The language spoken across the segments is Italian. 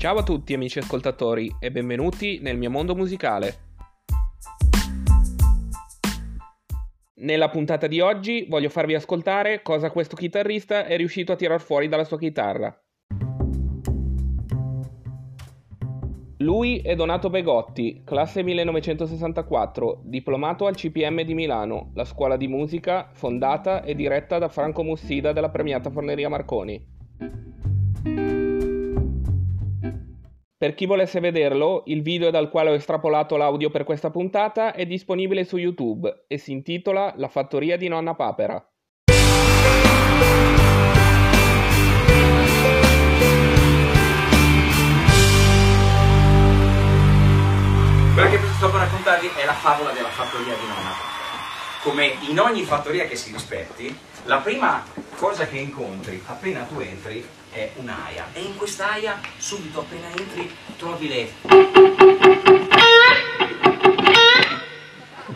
Ciao a tutti amici ascoltatori e benvenuti nel mio mondo musicale. Nella puntata di oggi voglio farvi ascoltare cosa questo chitarrista è riuscito a tirar fuori dalla sua chitarra. Lui è Donato Begotti, classe 1964, diplomato al CPM di Milano, la scuola di musica fondata e diretta da Franco Mussida della premiata Forneria Marconi. Per chi volesse vederlo, il video dal quale ho estrapolato l'audio per questa puntata è disponibile su YouTube e si intitola La fattoria di nonna Papera. Quella che sto per raccontarvi è la favola della fattoria di nonna Papera. Come in ogni fattoria che si rispetti, la prima cosa che incontri appena tu entri è un'aia. E in quest'aia subito appena entri trovi le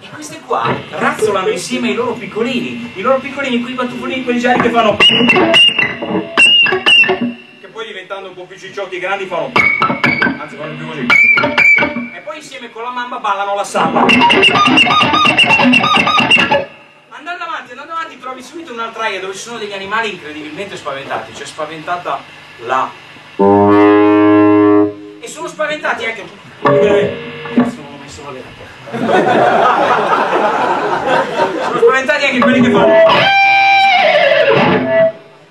e queste qua razzolano insieme i loro piccolini. I loro piccolini quei battufolini quelli gialli che fanno che poi diventando un po' più cicciotti grandi fanno anzi fanno più così. E poi insieme con la mamma ballano la samba andando avanti, andando avanti trovi subito un'altra aia dove ci sono degli animali incredibilmente spaventati, c'è spaventata la... E sono spaventati anche... Cazzo, non ho messo la Sono spaventati anche quelli che fanno...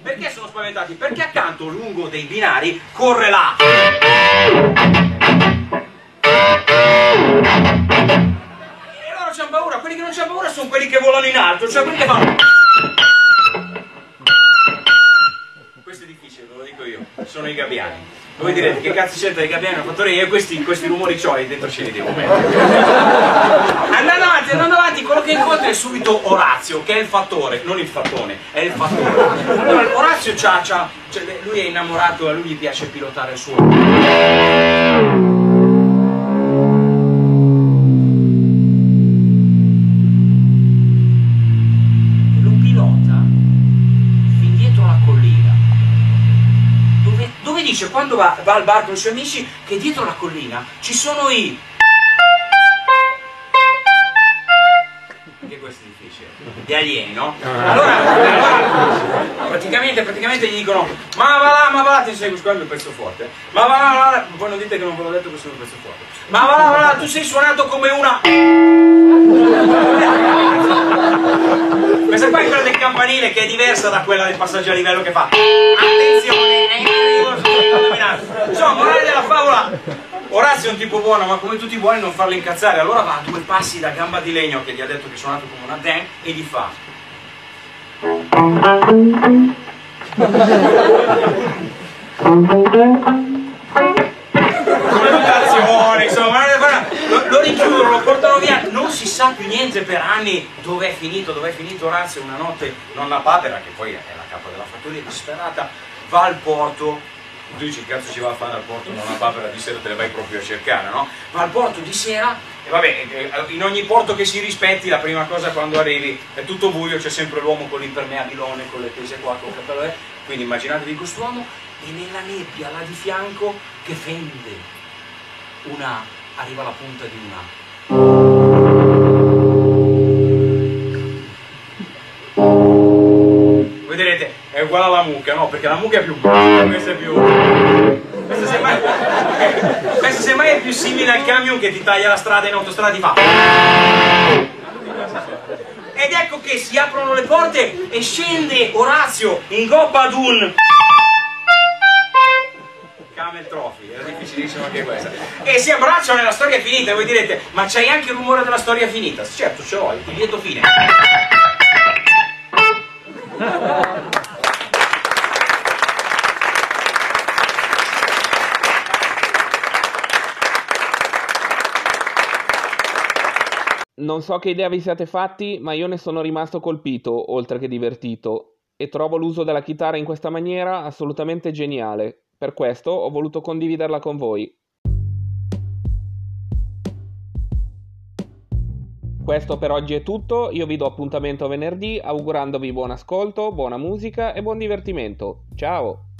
Perché sono spaventati? Perché accanto, lungo dei binari, corre la... E loro c'hanno paura, quelli che non c'hanno paura sono quelli che volano in alto, cioè quelli che fanno... Questo è difficile, ve lo dico io, sono i gabbiani. Voi direte che cazzo c'entra i gabbiani nella fattoria? Io questi, questi rumori c'ho e dentro ce li devo mettere. Andando avanti, andando avanti, quello che incontri è subito Orazio, che è il fattore, non il fattone, è il fattore. Allora, Orazio c'ha, c'ha, cioè, lui è innamorato, a lui gli piace pilotare il suo. Dove dice quando va, va al bar con i suoi amici che dietro la collina ci sono i. Questo è difficile. Gli alieni, no? Allora, praticamente, praticamente gli dicono: Ma va là, ma va là, ti segui, questo è un pezzo forte. Ma va là, là, poi non dite che non ve l'ho detto questo è un pezzo forte. Ma va là, va là, tu sei suonato come una. Questa qua è quella del campanile che è diversa da quella del passaggio a livello che fa. Attenzione, Insomma, morale della favola. Orazio è un tipo buono, ma come tutti i buoni non farlo incazzare. Allora va a due passi da gamba di legno che gli ha detto che suonato come una den e gli fa. Lo, lo lo portano via, non si sa più niente per anni dove è finito, dove è finito Orazio. Una notte nonna Papera, che poi è la capa della fattoria, disperata, va al porto. Tu dici che cazzo ci va a fare al porto nonna Papera di sera te le vai proprio a cercare, no? Va al porto di sera e vabbè, in ogni porto che si rispetti la prima cosa quando arrivi è tutto buio, c'è sempre l'uomo con l'impermeabilone, con le tese qua, con il cappello, eh. quindi immaginatevi quest'uomo e nella nebbia là di fianco che fende una, arriva alla punta di una Vedrete, è uguale alla mucca, no? Perché la mucca è più questa è più. Questa semmai, questa semmai è più simile al camion che ti taglia la strada in autostrada ti fa. Ed ecco che si aprono le porte e scende Orazio in gobba ad un Camel Trophy, era difficilissima anche questa. E si abbracciano e la storia è finita. E voi direte, ma c'hai anche il rumore della storia finita? Certo, ce l'ho, il lieto fine. Non so che idea vi siate fatti, ma io ne sono rimasto colpito, oltre che divertito, e trovo l'uso della chitarra in questa maniera assolutamente geniale. Per questo ho voluto condividerla con voi. Questo per oggi è tutto, io vi do appuntamento venerdì augurandovi buon ascolto, buona musica e buon divertimento. Ciao!